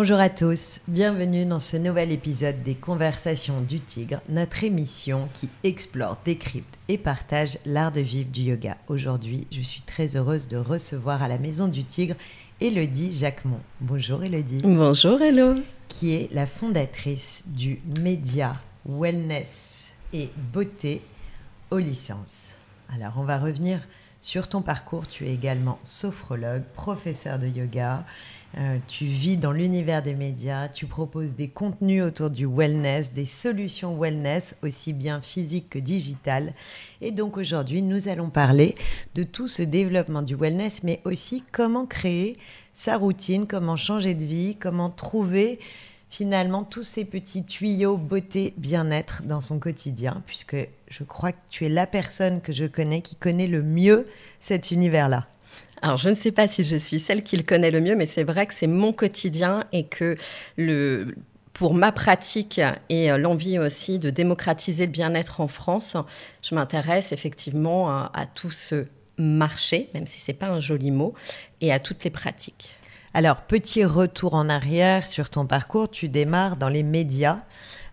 Bonjour à tous, bienvenue dans ce nouvel épisode des Conversations du Tigre, notre émission qui explore, décrypte et partage l'art de vivre du yoga. Aujourd'hui, je suis très heureuse de recevoir à la Maison du Tigre Elodie Jacquemont. Bonjour Elodie. Bonjour Hello. Qui est la fondatrice du média Wellness et Beauté aux licences. Alors, on va revenir sur ton parcours. Tu es également sophrologue, professeur de yoga. Euh, tu vis dans l'univers des médias, tu proposes des contenus autour du wellness, des solutions wellness, aussi bien physiques que digitales. Et donc aujourd'hui, nous allons parler de tout ce développement du wellness, mais aussi comment créer sa routine, comment changer de vie, comment trouver finalement tous ces petits tuyaux beauté, bien-être dans son quotidien, puisque je crois que tu es la personne que je connais qui connaît le mieux cet univers-là. Alors, je ne sais pas si je suis celle qui le connaît le mieux, mais c'est vrai que c'est mon quotidien et que pour ma pratique et euh, l'envie aussi de démocratiser le bien-être en France, je m'intéresse effectivement à, tout ce marché, même si ce n'est pas un joli mot, et à toutes les pratiques. Alors, petit retour en arrière sur ton parcours, tu démarres dans les médias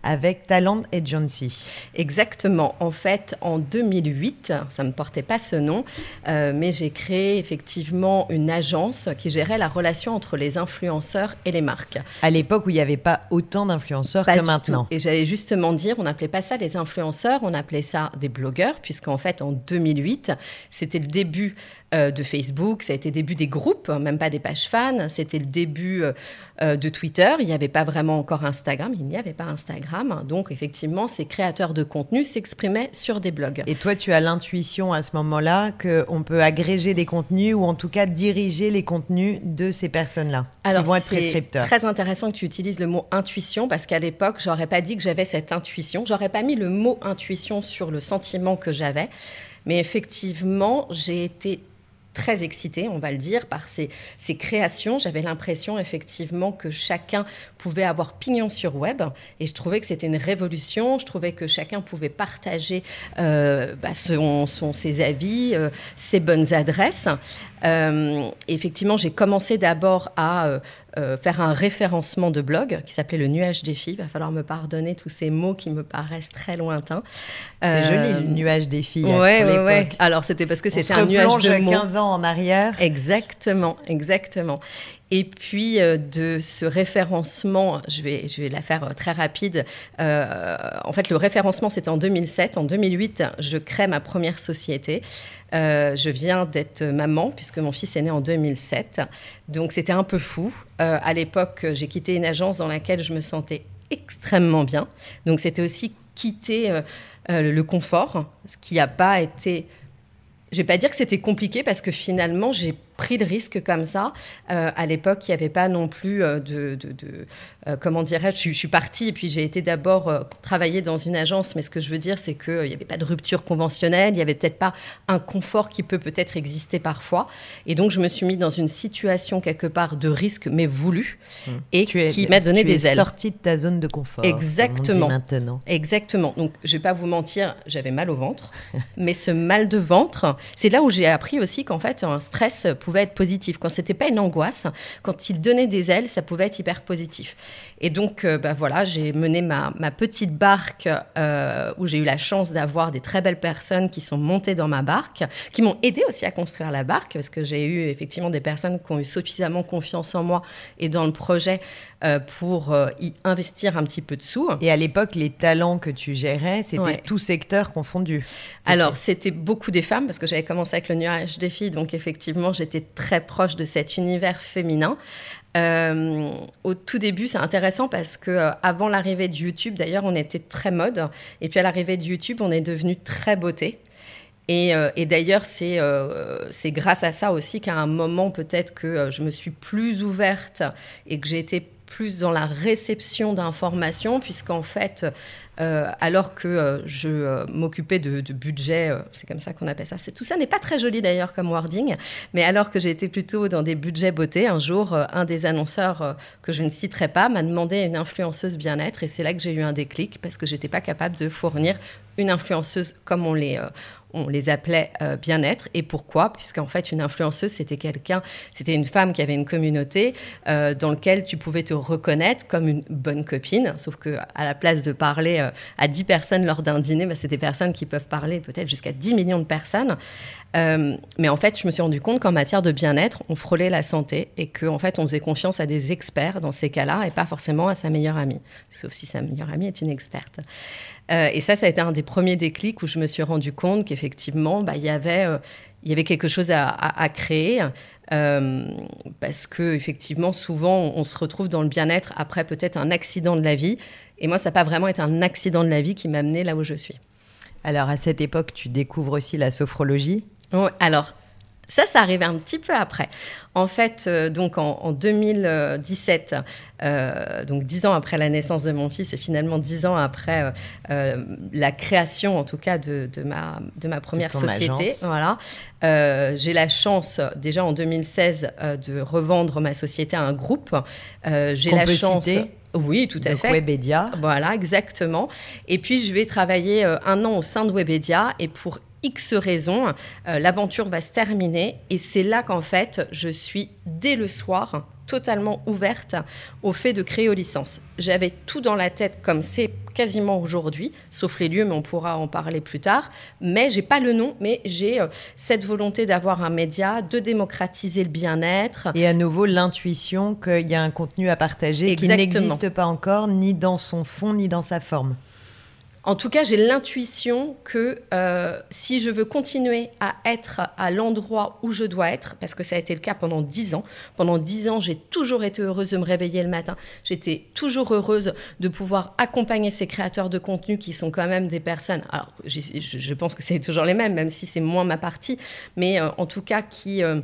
avec Talent Agency. Exactement. En fait, en 2008, ça ne portait pas ce nom, euh, mais j'ai créé effectivement une agence qui gérait la relation entre les influenceurs et les marques. À l'époque où il n'y avait pas autant d'influenceurs que maintenant. Et j'allais justement dire, on n'appelait pas ça des influenceurs, on appelait ça des blogueurs, puisqu'en fait, en 2008, c'était le début de Facebook, ça a été le début des groupes, même pas des pages fans, c'était le début euh, euh, de Twitter, il n'y avait pas vraiment encore Instagram, il n'y avait pas Instagram, donc effectivement ces créateurs de contenu s'exprimaient sur des blogs. Et toi tu as l'intuition à ce moment-là qu'on peut agréger des contenus ou en tout cas diriger les contenus de ces personnes-là qui vont être prescripteurs. très intéressant que tu utilises le mot intuition parce qu'à l'époque j'aurais pas dit que j'avais cette intuition, j'aurais pas mis le mot intuition sur le sentiment que j'avais. Mais effectivement, j'ai été très excitée, on va le dire, par ces, créations. J'avais l'impression effectivement que chacun pouvait avoir pignon sur web et je trouvais que c'était une révolution. Je trouvais que chacun pouvait partager euh, bah, son, ses avis, euh, ses bonnes adresses. Euh, effectivement, j'ai commencé d'abord à euh, faire un référencement de blog qui s'appelait le nuage des filles. Il va falloir me pardonner tous ces mots qui me paraissent très lointains. C'est joli le euh, nuage des filles. Ouais, ouais, ouais. Alors c'était parce que c'était un nuage de mots. 15 ans en arrière. Exactement, exactement. Et puis euh, de ce référencement, je vais, je vais la faire euh, très rapide. Euh, en fait, le référencement, c'était en 2007. En 2008, je crée ma première société. je viens d'être maman puisque mon fils est né en 2007. Donc c'était un peu fou. à l'époque, j'ai quitté une agence dans laquelle je me sentais extrêmement bien. Donc c'était aussi quitter le confort, ce qui n'a pas été... Je vais pas dire que c'était compliqué parce que finalement, j'ai pris le risque comme ça. Euh, à l'époque, il n'y avait pas non plus euh, de, euh, comment dirais-je, je, suis partie et puis j'ai été d'abord travailler dans une agence, mais ce que je veux dire, c'est qu'il n'y avait pas de rupture conventionnelle, il n'y avait peut-être pas un confort qui peut peut-être exister parfois. Et donc, je me suis mis dans une situation quelque part de risque, mais voulu, mmh. et qui m'a donné des ailes. sortie de ta zone de confort. Exactement. maintenant. Exactement. Donc, je ne vais pas vous mentir, j'avais mal au ventre, mais ce mal de ventre, c'est là où j'ai appris aussi qu'en fait, un stress pouvait être positif. Quand c'était pas une angoisse, quand il donnait des ailes, ça pouvait être hyper positif. Et donc, euh, bah, voilà, j'ai mené ma, petite barque euh, où j'ai eu la chance d'avoir des très belles personnes qui sont montées dans ma barque, qui m'ont aidé aussi à construire la barque, parce que j'ai eu effectivement des personnes qui ont eu suffisamment confiance en moi et dans le projet euh, pour y investir un petit peu de sous. Et à l'époque, les talents que tu gérais, c'était tout secteur confondu. Alors, c'était beaucoup des femmes, parce que j'avais commencé avec le nuage des filles, donc effectivement, j'étais très proche de cet univers féminin. Euh, au tout début, c'est intéressant parce que euh, avant l'arrivée de YouTube, d'ailleurs, on était très mode, et puis à l'arrivée de YouTube, on est devenu très beauté. Et, euh, d'ailleurs, c'est grâce à ça aussi qu'à un moment, peut-être que je me suis plus ouverte et que j'ai été plus dans la réception d'informations, puisqu'en fait, alors que je m'occupais de, budget, c'est comme ça qu'on appelle ça. Tout ça n'est pas très joli d'ailleurs comme wording, mais alors que j'étais plutôt dans des budgets beauté, un jour, un des annonceurs que je ne citerai pas m'a demandé une influenceuse bien-être et c'est là que j'ai eu un déclic parce que j'étais pas capable de fournir une influenceuse comme on les, euh, on les appelait euh, bien-être. Et pourquoi? Puisqu'en fait, une influenceuse, c'était quelqu'un, c'était une femme qui avait une communauté euh, dans laquelle tu pouvais te reconnaître comme une bonne copine. Sauf que à la place de parler à 10 personnes lors d'un dîner, bah, c'est des personnes qui peuvent parler peut-être jusqu'à 10 millions de personnes. mais en fait, je me suis rendu compte qu'en matière de bien-être, on frôlait la santé et qu'en en fait, on faisait confiance à des experts dans ces cas-là et pas forcément à sa meilleure amie. Sauf si sa meilleure amie est une experte. Euh, et ça, ça a été un des premiers déclics où je me suis rendu compte qu'effectivement, bah, il y avait euh, quelque chose à, créer euh, parce que effectivement souvent on, se retrouve dans le bien-être après peut-être un accident de la vie et moi ça n'a pas vraiment été un accident de la vie qui m'a amené là où je suis. Alors à cette époque tu découvres aussi la sophrologie? alors ça, ça arrivait un petit peu après. En fait, euh, donc en, 2017, euh, donc dix ans après la naissance de mon fils et finalement dix ans après euh, la création, en tout cas, de, ma, de ma première société. Voilà. J'ai la chance, déjà en 2016, de revendre ma société à un groupe. J'ai la chance. Oui, tout à fait. Webedia. Voilà, exactement. Et puis, je vais travailler un an au sein de Webedia. Et pour X raisons, euh, l'aventure va se terminer et c'est là qu'en fait je suis dès le soir totalement ouverte au fait de créer aux licences. J'avais tout dans la tête comme c'est quasiment aujourd'hui, sauf les lieux, mais on pourra en parler plus tard. Mais j'ai pas le nom, mais j'ai euh, cette volonté d'avoir un média, de démocratiser le bien-être. Et à nouveau l'intuition qu'il y a un contenu à partager qui n'existe pas encore, ni dans son fond, ni dans sa forme. En tout cas, j'ai l'intuition que euh, si je veux continuer à être à l'endroit où je dois être, parce que ça a été le cas pendant dix ans, pendant dix ans, j'ai toujours été heureuse de me réveiller le matin, j'étais toujours heureuse de pouvoir accompagner ces créateurs de contenu qui sont quand même des personnes, alors je, pense que c'est toujours les mêmes, même si c'est moins ma partie, mais euh, en tout cas qui... Euh,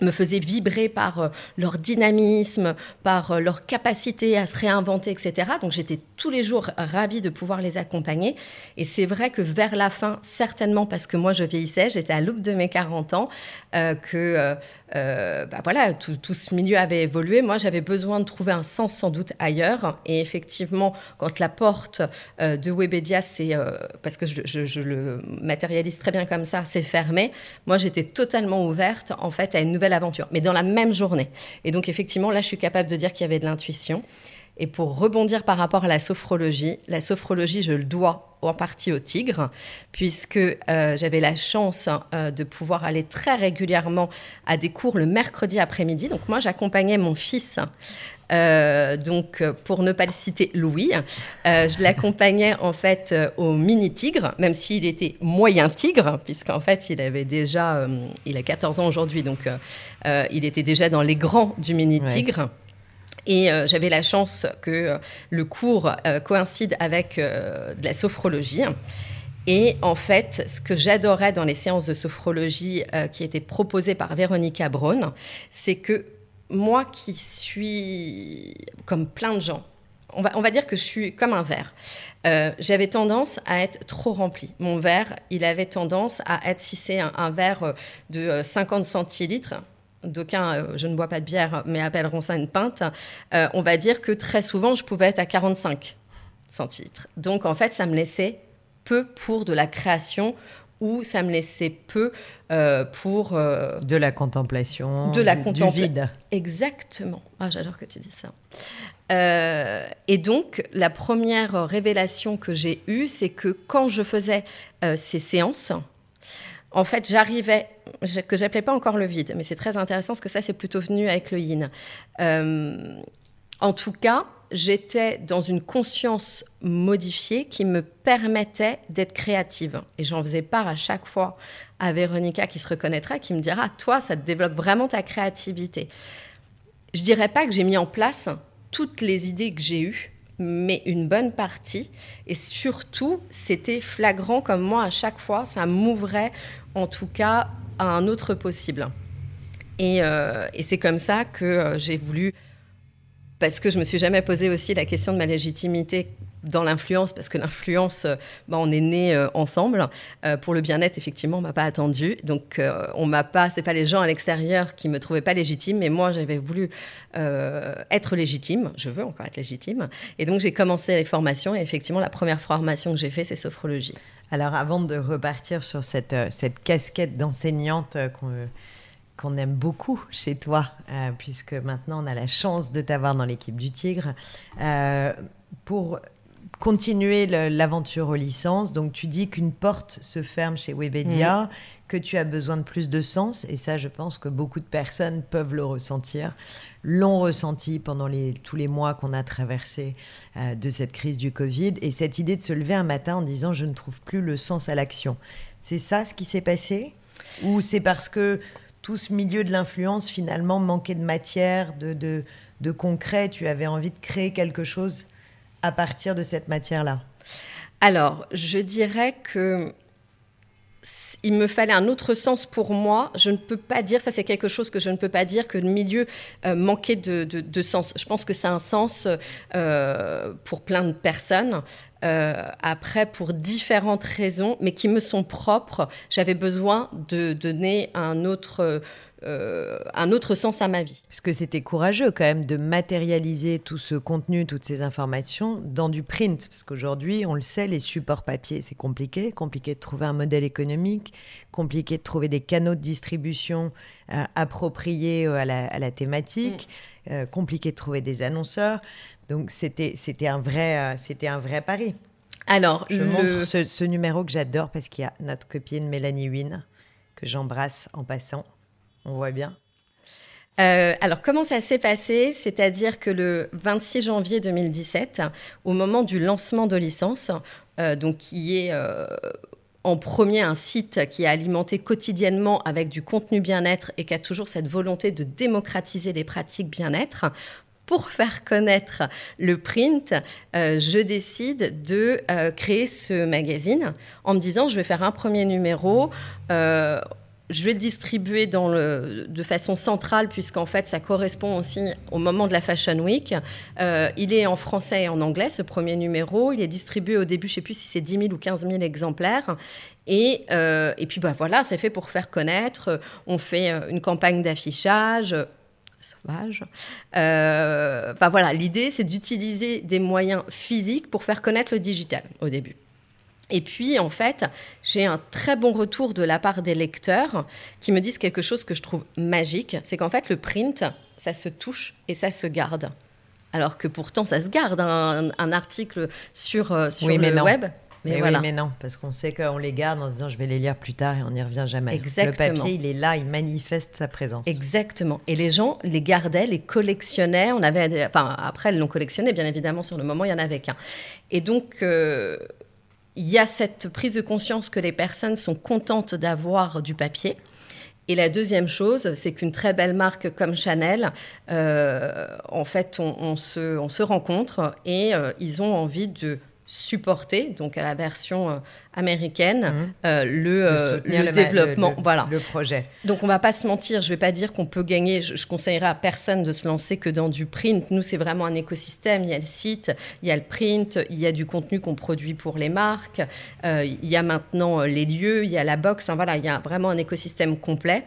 me faisaient vibrer par euh, leur dynamisme, par euh, leur capacité à se réinventer, etc. Donc j'étais tous les jours ravie de pouvoir les accompagner. Et c'est vrai que vers la fin, certainement parce que moi je vieillissais, j'étais à l'aube de mes 40 ans, euh, que bah voilà, tout, ce milieu avait évolué. Moi, j'avais besoin de trouver un sens sans doute ailleurs. Et effectivement, quand la porte de Webedia, parce que je, le matérialise très bien comme ça, s'est fermée. Moi, j'étais totalement ouverte en fait à une nouvelle aventure, mais dans la même journée. Et donc, effectivement, là, je suis capable de dire qu'il y avait de l'intuition. Et pour rebondir par rapport à la sophrologie, la sophrologie, je le dois en partie au tigre, puisque euh, j'avais la chance euh, de pouvoir aller très régulièrement à des cours le mercredi après-midi. Donc moi, j'accompagnais mon fils. Euh, donc, pour ne pas le citer, Louis, je l'accompagnais en fait au mini tigre, même s'il était moyen tigre, puisqu'en fait il avait déjà, il a 14 ans aujourd'hui, donc il était déjà dans les grands du mini tigre. Et euh, j'avais la chance que euh, le cours euh, coïncide avec de la sophrologie. Et en fait, ce que j'adorais dans les séances de sophrologie qui étaient proposées par Véronica Braun, c'est que moi qui suis comme plein de gens, on va, dire que je suis comme un verre. J'avais tendance à être trop rempli. Mon verre, il avait tendance à être, si c'est un, verre de 50 centilitres, d'aucuns, euh, je ne bois pas de bière, mais appelleront ça une pinte, euh, on va dire que très souvent, je pouvais être à 45 centilitres. Donc, en fait, ça me laissait peu pour de la création ou ça me laissait peu euh, pour... de la contemplation, de la du vide. Exactement. Ah, j'adore que tu dises ça. et donc, la première révélation que j'ai eue, c'est que quand je faisais ces séances, en fait, j'arrivais, que j'appelais pas encore le vide, mais c'est très intéressant parce que ça, c'est plutôt venu avec le yin. En tout cas, j'étais dans une conscience modifiée qui me permettait d'être créative. Et j'en faisais part à chaque fois à Véronica qui se reconnaîtra, qui me dira, toi, ça te développe vraiment ta créativité. Je dirais pas que j'ai mis en place toutes les idées que j'ai eues, mais une bonne partie. Et surtout, c'était flagrant comme moi à chaque fois, ça m'ouvrait en tout cas à un autre possible. Et, euh, c'est comme ça que euh, j'ai voulu, parce que je me suis jamais posé aussi la question de ma légitimité dans l'influence, parce que l'influence, euh, bah, on est né euh, ensemble. Euh, pour le bien-être, effectivement, on m'a pas attendu. Donc, on m'a pas, c'est pas les gens à l'extérieur qui me trouvaient pas légitime, mais moi, j'avais voulu être légitime. Je veux encore être légitime. Et donc, j'ai commencé les formations. Et effectivement, la première formation que j'ai faite, c'est sophrologie. Alors, avant de repartir sur cette, cette casquette d'enseignante qu'on aime beaucoup chez toi, puisque maintenant on a la chance de t'avoir dans l'équipe du Tigre. pour continuer l'aventure aux licences. Donc tu dis qu'une porte se ferme chez Webedia, que tu as besoin de plus de sens. Et ça, je pense que beaucoup de personnes peuvent le ressentir, l'ont ressenti pendant les, tous les mois qu'on a traversé euh, de cette crise du Covid. Et cette idée de se lever un matin en disant je ne trouve plus le sens à l'action. C'est ça ce qui s'est passé? Ou c'est parce que tout ce milieu de l'influence finalement manquait de matière, de, de, de concret, tu avais envie de créer quelque chose à partir de cette matière-là. Alors, je dirais que il me fallait un autre sens pour moi. Je ne peux pas dire, ça c'est quelque chose que je ne peux pas dire, que le milieu euh, manquait de, sens. Je pense que c'est un sens euh, pour plein de personnes. Euh, après, pour différentes raisons, mais qui me sont propres, j'avais besoin de donner un autre euh, un autre sens à ma vie. Parce que c'était courageux quand même de matérialiser tout ce contenu, toutes ces informations dans du print. Parce qu'aujourd'hui, on le sait, les supports papier, c'est compliqué. Compliqué de trouver un modèle économique, compliqué de trouver des canaux de distribution euh, appropriés euh, à la, thématique, mm. compliqué de trouver des annonceurs. Donc c'était un, vrai, c'était un vrai pari. Alors, je montre ce, ce, numéro que j'adore parce qu'il y a notre copine Mélanie Wynne, que j'embrasse en passant. On voit bien. Euh, alors, comment ça s'est passé? C'est-à-dire que le 26 janvier 2017, au moment du lancement de licence, euh, donc qui est euh, en premier un site qui est alimenté quotidiennement avec du contenu bien-être et qui a toujours cette volonté de démocratiser les pratiques bien-être, pour faire connaître le print, je décide de créer ce magazine en me disant je vais faire un premier numéro je vais distribuer de façon centrale, puisqu'en fait, ça correspond aussi au moment de la Fashion Week. Euh, il est en français et en anglais, ce premier numéro. Il est distribué au début, je ne sais plus si c'est 10 000 ou 15 000 exemplaires. Et, euh, puis bah, voilà, c'est fait pour faire connaître. On fait euh, une campagne d'affichage sauvage. voilà, l'idée, c'est d'utiliser des moyens physiques pour faire connaître le digital au début. Et puis, en fait, j'ai un très bon retour de la part des lecteurs qui me disent quelque chose que je trouve magique. C'est qu'en fait, le print, ça se touche et ça se garde. Alors que pourtant, ça se garde, un, article sur, euh, sur le web. Mais, oui, mais non, parce qu'on sait qu'on les garde en se disant je vais les lire plus tard et on n'y revient jamais. Exactement. Le papier, il est là, il manifeste sa présence. Exactement. Et les gens les gardaient, les collectionnaient. On avait, enfin, après, ils l'ont collectionné, bien évidemment, sur le moment, il y en avait qu'un. Et donc, euh, il y a cette prise de conscience que les personnes sont contentes d'avoir du papier. Et la deuxième chose, c'est qu'une très belle marque comme Chanel, euh, en fait, on, se, on, se, rencontre et euh, ils ont envie de supporter, donc à la version euh, américaine, mhm. euh, le, euh, le, développement, voilà. Le projet. Donc on va pas se mentir, je vais pas dire qu'on peut gagner, je, je, conseillerais à personne de se lancer que dans du print. Nous, c'est vraiment un écosystème, il y a le site, il y a le print, il y a du contenu qu'on produit pour les marques, il y a maintenant les lieux, il y a la box, voilà, il y a vraiment un écosystème complet.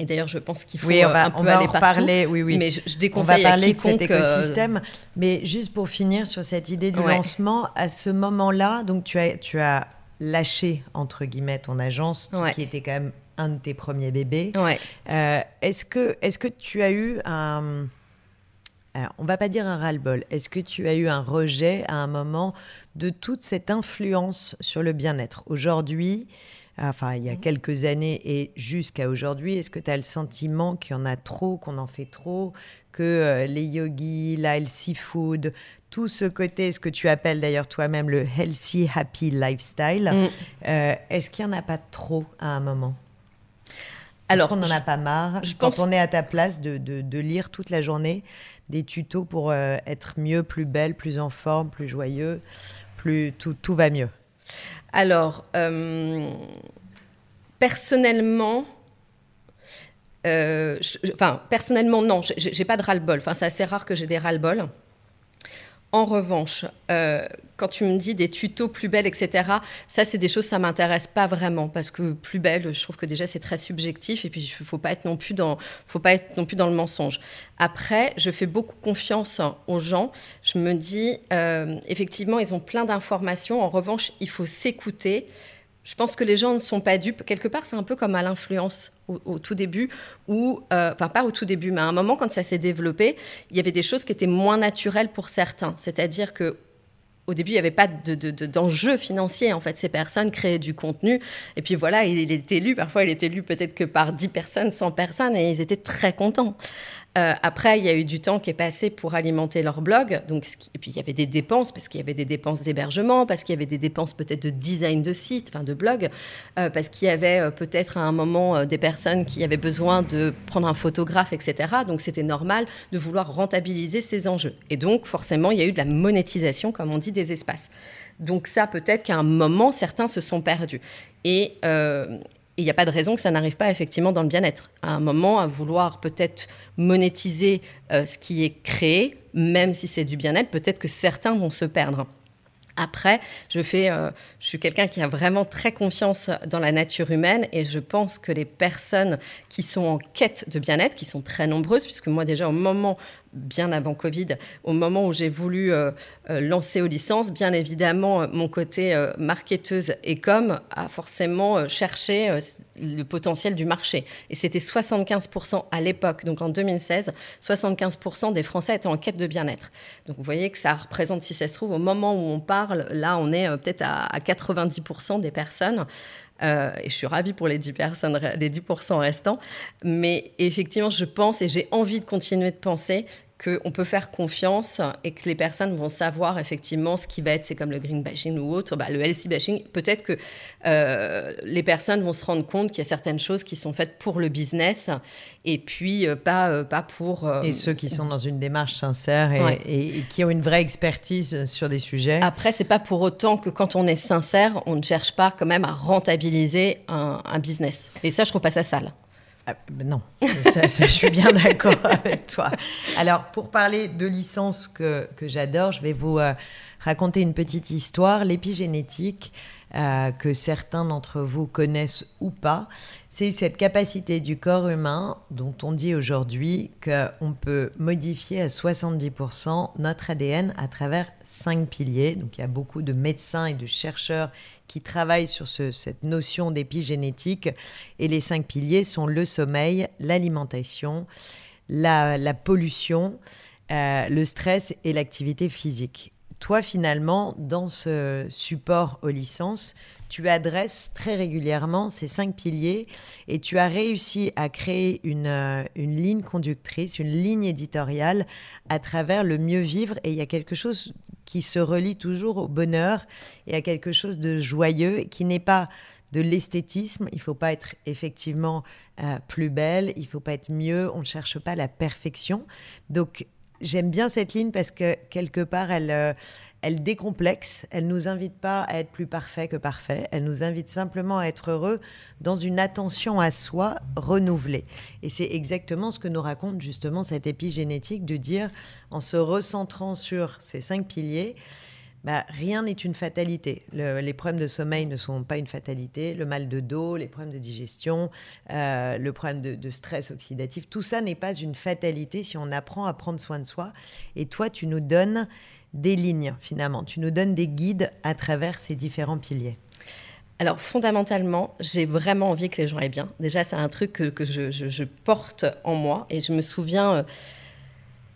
Et d'ailleurs, je pense qu'il faut oui, on va, un peu on va aller en reparler, oui, oui. Mais je, je déconseille on va parler de cet écosystème. Mais juste pour finir sur cette idée du lancement, à ce moment-là, donc tu as, tu as lâché entre guillemets ton agence, qui était quand même un de tes premiers bébés. Euh, est-ce que, est-ce que tu as eu un alors, on va pas dire un ras-le-bol. Est-ce que tu as eu un rejet à un moment de toute cette influence sur le bien-être? Aujourd'hui, enfin il y a mhm. quelques années et jusqu'à aujourd'hui, est-ce que tu as le sentiment qu'il y en a trop, qu'on en fait trop, que euh, les yogis, la healthy food, tout ce côté, ce que tu appelles d'ailleurs toi-même le healthy, happy lifestyle, mm. euh, est-ce qu'il n'y en a pas trop à un moment? Alors, qu'on n'en a pas marre je quand on est à ta place de, de, lire toute la journée des tutos pour euh, être mieux, plus belle, plus en forme, plus joyeux, plus tout, tout va mieux? Alors, euh, personnellement, euh, personnellement, non, j'ai pas de ras-le-bol. Enfin, c'est assez rare que j'ai des ras-le-bol. En revanche, euh, quand tu me dis des tutos plus belles, etc., ça, c'est des choses, ça m'intéresse pas vraiment parce que plus belle, je trouve que déjà c'est très subjectif et puis il faut faut pas être non plus dans le mensonge. Après, je fais beaucoup confiance aux gens. Je me dis, euh, effectivement, ils ont plein d'informations. En revanche, il faut s'écouter. Je pense que les gens ne sont pas dupes. Quelque part, c'est un peu comme à l'influence au, tout début, ou euh, enfin pas au tout début, mais à un moment quand ça s'est développé, il y avait des choses qui étaient moins naturelles pour certains. C'est-à-dire que au début, il n'y avait pas d'enjeu de, financier. En fait, ces personnes créaient du contenu. Et puis voilà, il, il est élu. Parfois, il est élu peut-être que par 10 personnes, 100 personnes, et ils étaient très contents. Euh, après, il y a eu du temps qui est passé pour alimenter leur blog. Donc, et puis, il y avait des dépenses, parce qu'il y avait des dépenses d'hébergement, parce qu'il y avait des dépenses peut-être de design de site, enfin de blog, euh, parce qu'il y avait euh, peut-être à un moment des personnes qui avaient besoin de prendre un photographe, etc. Donc, c'était normal de vouloir rentabiliser ces enjeux. Et donc, forcément, il y a eu de la monétisation, comme on dit, des espaces. Donc, ça, peut-être qu'à un moment, certains se sont perdus. Et, il n'y a pas de raison que ça n'arrive pas effectivement dans le bien-être. À un moment, à vouloir peut-être monétiser euh, ce qui est créé, même si c'est du bien-être, peut-être que certains vont se perdre. Après, je, fais, euh, je suis quelqu'un qui a vraiment très confiance dans la nature humaine et je pense que les personnes qui sont en quête de bien-être, qui sont très nombreuses, puisque moi déjà au moment bien avant Covid, au moment où j'ai voulu euh, euh, lancer aux licences, bien évidemment, euh, mon côté marketeuse et com a forcément cherché le potentiel du marché. Et c'était 75% à l'époque, donc en 2016, 75% des Français étaient en quête de bien-être. Donc vous voyez que ça représente, si ça se trouve, au moment où on parle, là on est peut-être à, à 90% des personnes. et je suis ravie pour les 10%, personnes, les 10 restants. Mais effectivement, je pense et j'ai envie de continuer de penser qu'on peut faire confiance et que les personnes vont savoir effectivement ce qui va être, c'est comme le green bashing ou autre, bah, le LC bashing, peut-être que euh, les personnes vont se rendre compte qu'il y a certaines choses qui sont faites pour le business et puis euh, pas, euh, pas pour... et ceux qui sont dans une démarche sincère et, qui ont une vraie expertise sur des sujets. Après, c'est pas pour autant que quand on est sincère, on ne cherche pas quand même à rentabiliser un, un business. Et ça, je trouve pas ça sale. Ah, ben non, je suis bien d'accord avec toi. Alors, pour parler de licence que, que j'adore, je vais vous euh, raconter une petite histoire. L'épigénétique, euh, que certains d'entre vous connaissent ou pas, c'est cette capacité du corps humain dont on dit aujourd'hui qu'on peut modifier à 70% notre ADN à travers cinq piliers. Donc il y a beaucoup de médecins et de chercheurs qui travaillent sur cette notion d'épigénétique. Et les cinq piliers sont le sommeil, l'alimentation, la, pollution, euh, le stress et l'activité physique toi, finalement, dans ce support aux licences, tu adresses très régulièrement ces cinq piliers et tu as réussi à créer une, euh, une, ligne conductrice, une ligne éditoriale à travers le mieux vivre. Et il y a quelque chose qui se relie toujours au bonheur et à quelque chose de joyeux qui n'est pas de l'esthétisme. Il ne faut pas être effectivement euh, plus belle, il ne faut pas être mieux, on ne cherche pas la perfection. Donc, J'aime bien cette ligne parce que quelque part, elle, euh, elle décomplexe. Elle nous invite pas à être plus parfait que parfait. Elle nous invite simplement à être heureux dans une attention à soi renouvelée. Et c'est exactement ce que nous raconte justement cette épigénétique de dire, en se recentrant sur ces cinq piliers, bah, rien n'est une fatalité. les problèmes de sommeil ne sont pas une fatalité. Le mal de dos, les problèmes de digestion, euh, le problème de, stress oxydatif, tout ça n'est pas une fatalité si on apprend à prendre soin de soi. Et toi, tu nous donnes des lignes, finalement. Tu nous donnes des guides à travers ces différents piliers. Alors fondamentalement, j'ai vraiment envie que les gens aient bien. Déjà, c'est un truc que, je, porte en moi. Et je me souviens... Euh,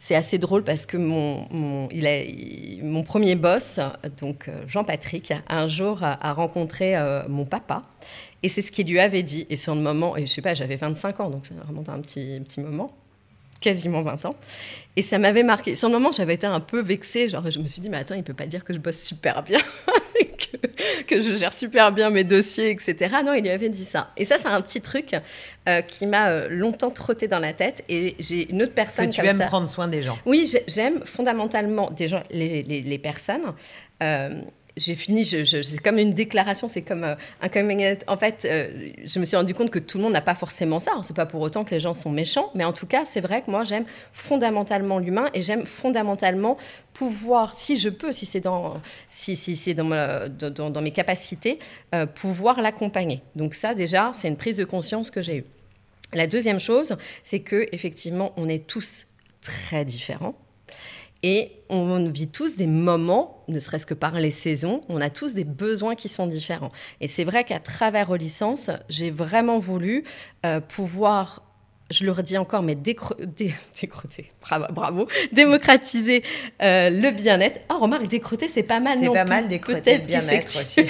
c'est assez drôle parce que mon, mon, mon premier boss, donc euh, Jean-Patrick, un jour a, rencontré euh, mon papa. Et c'est ce qu'il lui avait dit. Et sur le moment, et je sais pas, j'avais 25 ans, donc ça remonte à un petit, petit moment, quasiment 20 ans. Et ça m'avait marqué. Sur le moment, j'avais été un peu vexée. Genre, je me suis dit, mais attends, il peut pas dire que je bosse super bien. que, je gère super bien mes dossiers, etc. Non, il lui avait dit ça. Et ça, c'est un petit truc euh, qui m'a euh, longtemps trotté dans la tête. Et j'ai une autre personne que tu aimes prendre soin des gens. Oui, j'aime fondamentalement des gens, les, les, personnes. Euh, j'ai fini, c'est comme une déclaration, c'est comme euh, un coming out. En fait, euh, je me suis rendu compte que tout le monde n'a pas forcément ça. C'est pas pour autant que les gens sont méchants, mais en tout cas, c'est vrai que moi, j'aime fondamentalement l'humain et j'aime fondamentalement pouvoir, si je peux, si c'est dans, si, si c'est dans, mes capacités, euh, pouvoir l'accompagner. Donc ça, déjà, c'est une prise de conscience que j'ai eue. La deuxième chose, c'est que effectivement, on est tous très différents. Et on vit tous des moments, ne serait-ce que par les saisons, on a tous des besoins qui sont différents. Et c'est vrai qu'à travers Relicence, j'ai vraiment voulu euh, pouvoir je le redis encore, mais décroter, bravo, démocratiser euh, le bien-être. Ah, remarque, décroter, c'est pas mal C'est pas mal décroter le bien-être aussi.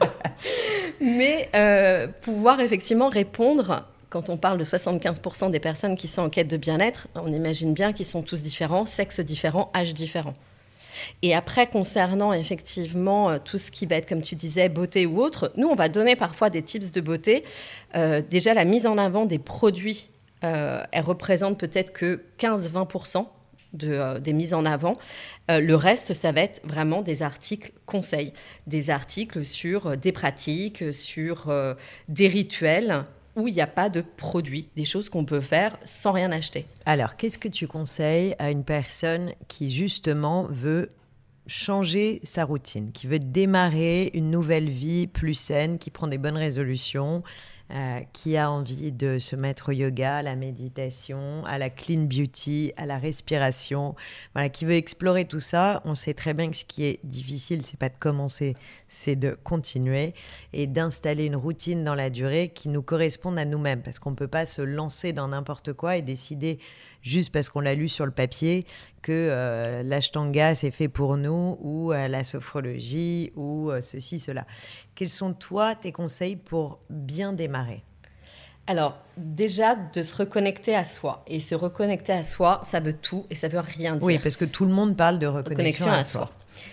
mais euh, pouvoir effectivement répondre quand on parle de 75% des personnes qui sont en quête de bien-être, on imagine bien qu'ils sont tous différents, sexes différents, âges différents. Et après, concernant effectivement euh, tout ce qui va être, comme tu disais, beauté ou autre, nous, on va donner parfois des tips de beauté. Euh, déjà, la mise en avant des produits, euh, elle représente peut-être que 15-20% de, des mises en avant. le reste, ça va être vraiment des articles conseils, des articles sur des pratiques, sur des rituels où il n'y a pas de produits, des choses qu'on peut faire sans rien acheter. Alors, qu'est-ce que tu conseilles à une personne qui justement veut changer sa routine, qui veut démarrer une nouvelle vie plus saine, qui prend des bonnes résolutions, euh, qui a envie de se mettre au yoga, à la méditation, à la clean beauty, à la respiration, voilà, qui veut explorer tout ça, on sait très bien que ce qui est difficile, c'est pas de commencer, c'est de continuer et d'installer une routine dans la durée qui nous corresponde à nous-mêmes, parce qu'on ne peut pas se lancer dans n'importe quoi et décider juste parce qu'on l'a lu sur le papier que euh, l'ashtanga c'est fait pour nous ou euh, la sophrologie ou euh, ceci, cela. Quels sont toi tes conseils pour bien démarrer? Alors, déjà, de se reconnecter à soi. Et se reconnecter à soi, ça veut tout et ça veut rien dire. Oui, parce que tout le monde parle de reconnexion, à, soi.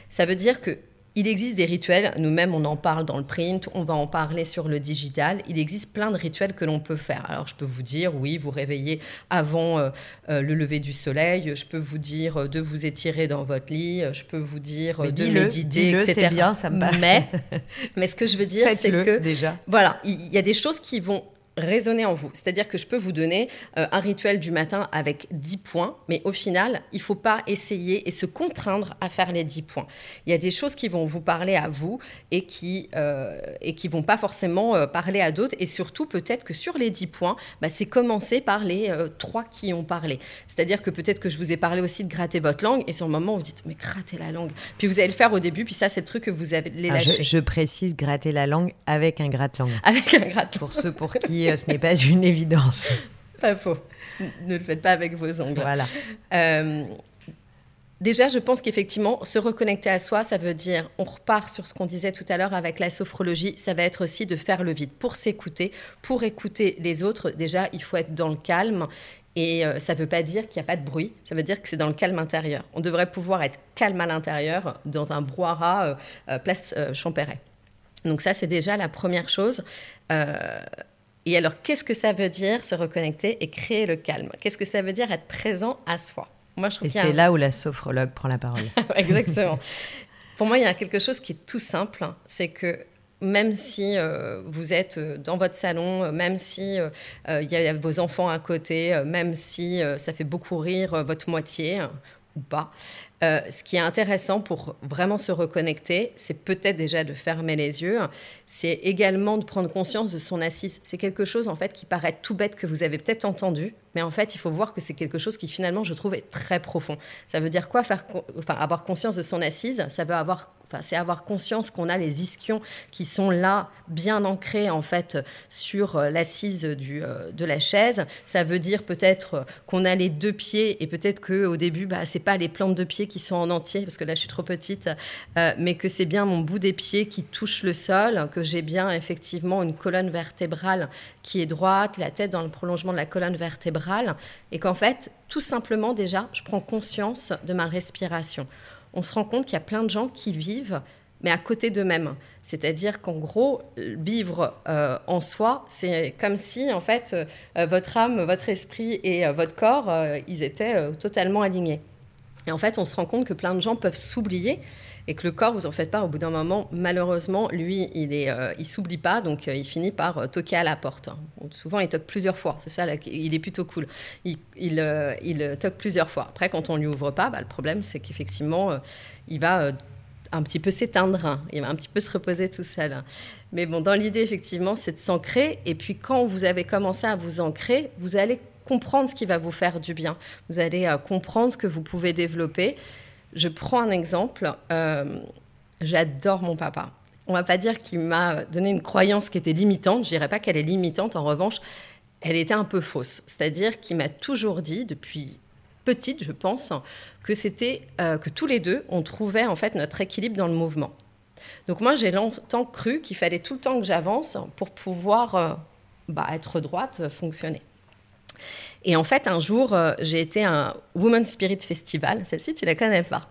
Ça veut dire que il existe des rituels, nous-mêmes on en parle dans le print, on va en parler sur le digital. Il existe plein de rituels que l'on peut faire. Alors je peux vous dire, oui, vous réveillez avant euh, euh, le lever du soleil, je peux vous dire euh, de vous étirer dans votre lit, je peux vous dire de méditer, etc. bien, ça me mais, mais ce que je veux dire, c'est que déjà. voilà, il y a des choses qui vont résonner en vous. C'est-à-dire que je peux vous donner euh, un rituel du matin avec 10 points, mais au final, il ne faut pas essayer et se contraindre à faire les 10 points. Il y a des choses qui vont vous parler à vous et qui ne euh, vont pas forcément euh, parler à d'autres. Et surtout, peut-être que sur les 10 points, bah, c'est commencer par les 3 qui ont parlé. C'est-à-dire que peut-être que je vous ai parlé aussi de gratter votre langue et sur le moment, vous dites, mais gratter la langue. Puis vous allez le faire au début, puis ça, c'est le truc que vous allez ah, lâcher. je, précise, gratter la langue avec un gratte-langue. Avec un gratte-langue. Pour ceux pour qui ce n'est pas une évidence. Pas faux. Ne le faites pas avec vos ongles. Voilà. Euh, déjà, je pense qu'effectivement, se reconnecter à soi, ça veut dire, on repart sur ce qu'on disait tout à l'heure avec la sophrologie, ça va être aussi de faire le vide pour s'écouter, pour écouter les autres. Déjà, il faut être dans le calme. Et euh, ça ne veut pas dire qu'il n'y a pas de bruit, ça veut dire que c'est dans le calme intérieur. On devrait pouvoir être calme à l'intérieur dans un brouhaha euh, place Champéret. Donc ça, c'est déjà la première chose. Et alors, qu'est-ce que ça veut dire se reconnecter et créer le calme? Qu'est-ce que ça veut dire être présent à soi? Moi, je trouve Et c'est là où la sophrologue prend la parole. Exactement. Pour moi, il y a quelque chose qui est tout simple, c'est que même si euh, vous êtes euh, dans votre salon, euh, même si il y a vos enfants à côté, même si ça fait beaucoup rire votre moitié ou pas, euh, ce qui est intéressant pour vraiment se reconnecter, c'est peut-être déjà de fermer les yeux, c'est également de prendre conscience de son assise. C'est quelque chose en fait qui paraît tout bête que vous avez peut-être entendu, mais en fait il faut voir que c'est quelque chose qui finalement je trouve est très profond. Ça veut dire quoi faire, enfin, avoir conscience de son assise? Ça veut avoir c'est avoir conscience qu'on a les ischions qui sont là, bien ancrés en fait sur euh, l'assise euh, de la chaise. Ça veut dire peut-être qu'on a les deux pieds et peut-être que au début, bah, c'est pas les plantes de pieds qui sont en entier parce que là je suis trop petite, euh, mais que c'est bien mon bout des pieds qui touche le sol, que j'ai bien effectivement une colonne vertébrale qui est droite, la tête dans le prolongement de la colonne vertébrale, et qu'en fait, tout simplement déjà, je prends conscience de ma respiration on se rend compte qu'il y a plein de gens qui vivent, mais à côté d'eux-mêmes. C'est-à-dire qu'en gros, vivre euh, en soi, c'est comme si, en fait, euh, votre âme, votre esprit et euh, votre corps, ils étaient totalement alignés. Et en fait, on se rend compte que plein de gens peuvent s'oublier et que le corps, vous en faites pas, au bout d'un moment, malheureusement, lui, il est, il s'oublie pas, donc il finit par toquer à la porte. Souvent, il toque plusieurs fois, c'est ça, il est plutôt cool. Il, toque plusieurs fois. Après, quand on lui ouvre pas, bah, le problème, c'est qu'effectivement, il va un petit peu s'éteindre, il va un petit peu se reposer tout seul. Mais bon, dans l'idée, effectivement, c'est de s'ancrer. Et puis, quand vous avez commencé à vous ancrer, vous allez comprendre ce qui va vous faire du bien. Vous allez euh, comprendre ce que vous pouvez développer. Je prends un exemple. Euh, j'adore mon papa. On va pas dire qu'il m'a donné une croyance qui était limitante. Je dirais pas qu'elle est limitante. En revanche, elle était un peu fausse. C'est-à-dire qu'il m'a toujours dit, depuis petite, je pense, que c'était euh, que tous les deux, on trouvait en fait notre équilibre dans le mouvement. Donc moi, j'ai longtemps cru qu'il fallait tout le temps que j'avance pour pouvoir euh, bah, être droite, fonctionner. Et en fait, un jour, j'ai été à un Women's Spirit Festival. Celle-ci, tu la connais pas.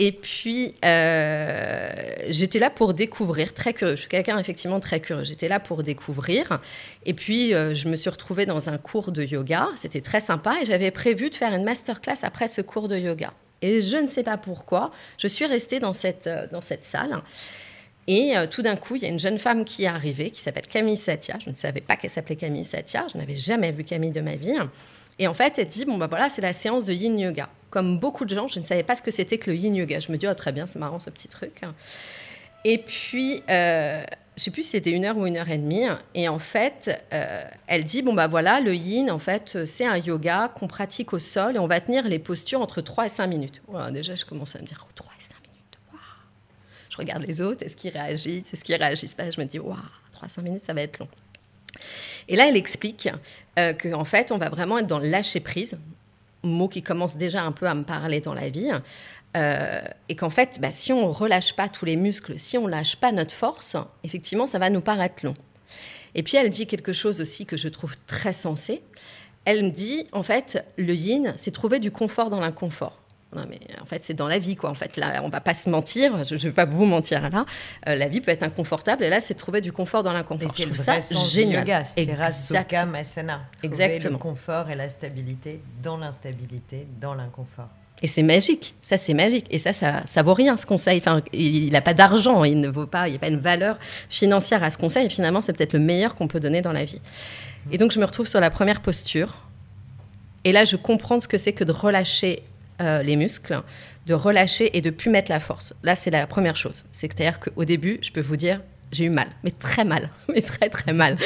Et puis, euh, j'étais là pour découvrir, très curieux. Je suis quelqu'un effectivement très curieux. J'étais là pour découvrir. Et puis, euh, je me suis retrouvée dans un cours de yoga. C'était très sympa. Et j'avais prévu de faire une masterclass après ce cours de yoga. Et je ne sais pas pourquoi, je suis restée dans cette, euh, dans cette salle. Et tout d'un coup, il y a une jeune femme qui est arrivée, qui s'appelle Camille Satia. Je ne savais pas qu'elle s'appelait Camille Satia. Je n'avais jamais vu Camille de ma vie. Et en fait, elle dit, bon, bah voilà, c'est la séance de yin yoga. Comme beaucoup de gens, je ne savais pas ce que c'était que le yin yoga. Je me dis, oh, très bien, c'est marrant ce petit truc. Et puis, euh, je sais plus si c'était une heure ou une heure et demie. Et en fait, euh, elle dit, bon, bah voilà, le yin, en fait, c'est un yoga qu'on pratique au sol et on va tenir les postures entre 3 et 5 minutes. Déjà, je commence à me dire, 3 et 5 minutes, waouh Je regarde les autres, est-ce qu'ils réagissent, est-ce qu'ils réagissent pas? Je me dis, waouh, 3 à 5 minutes, ça va être long. Et là, elle explique euh, qu'en fait, on va vraiment être dans le lâcher prise, mot qui commence déjà un peu à me parler dans la vie, euh, et qu'en fait, bah, si on relâche pas tous les muscles, si on lâche pas notre force, effectivement, ça va nous paraître long. Et puis, elle dit quelque chose aussi que je trouve très sensé. Elle me dit, en fait, le yin, c'est trouver du confort dans l'inconfort. Non, mais en fait, c'est dans la vie, quoi. En fait, là, on va pas se mentir. Je ne vais pas vous mentir là. Euh, la vie peut être inconfortable, et là, c'est trouver du confort dans l'inconfort. C'est le ça génial. Masana. Exactement. Le confort et la stabilité dans l'instabilité, dans l'inconfort. Et c'est magique, ça c'est magique. Et ça, ça, ça vaut rien ce conseil. Enfin, il n'a pas d'argent, il ne vaut pas, il n'y a pas une valeur financière à ce conseil. Et finalement, c'est peut-être le meilleur qu'on peut donner dans la vie. Et donc, je me retrouve sur la première posture. Et là, je comprends ce que c'est que de relâcher euh, les muscles, de relâcher et de plus mettre la force. Là, c'est la première chose. C'est-à-dire qu'au début, je peux vous dire, j'ai eu mal, mais très mal, mais très très mal.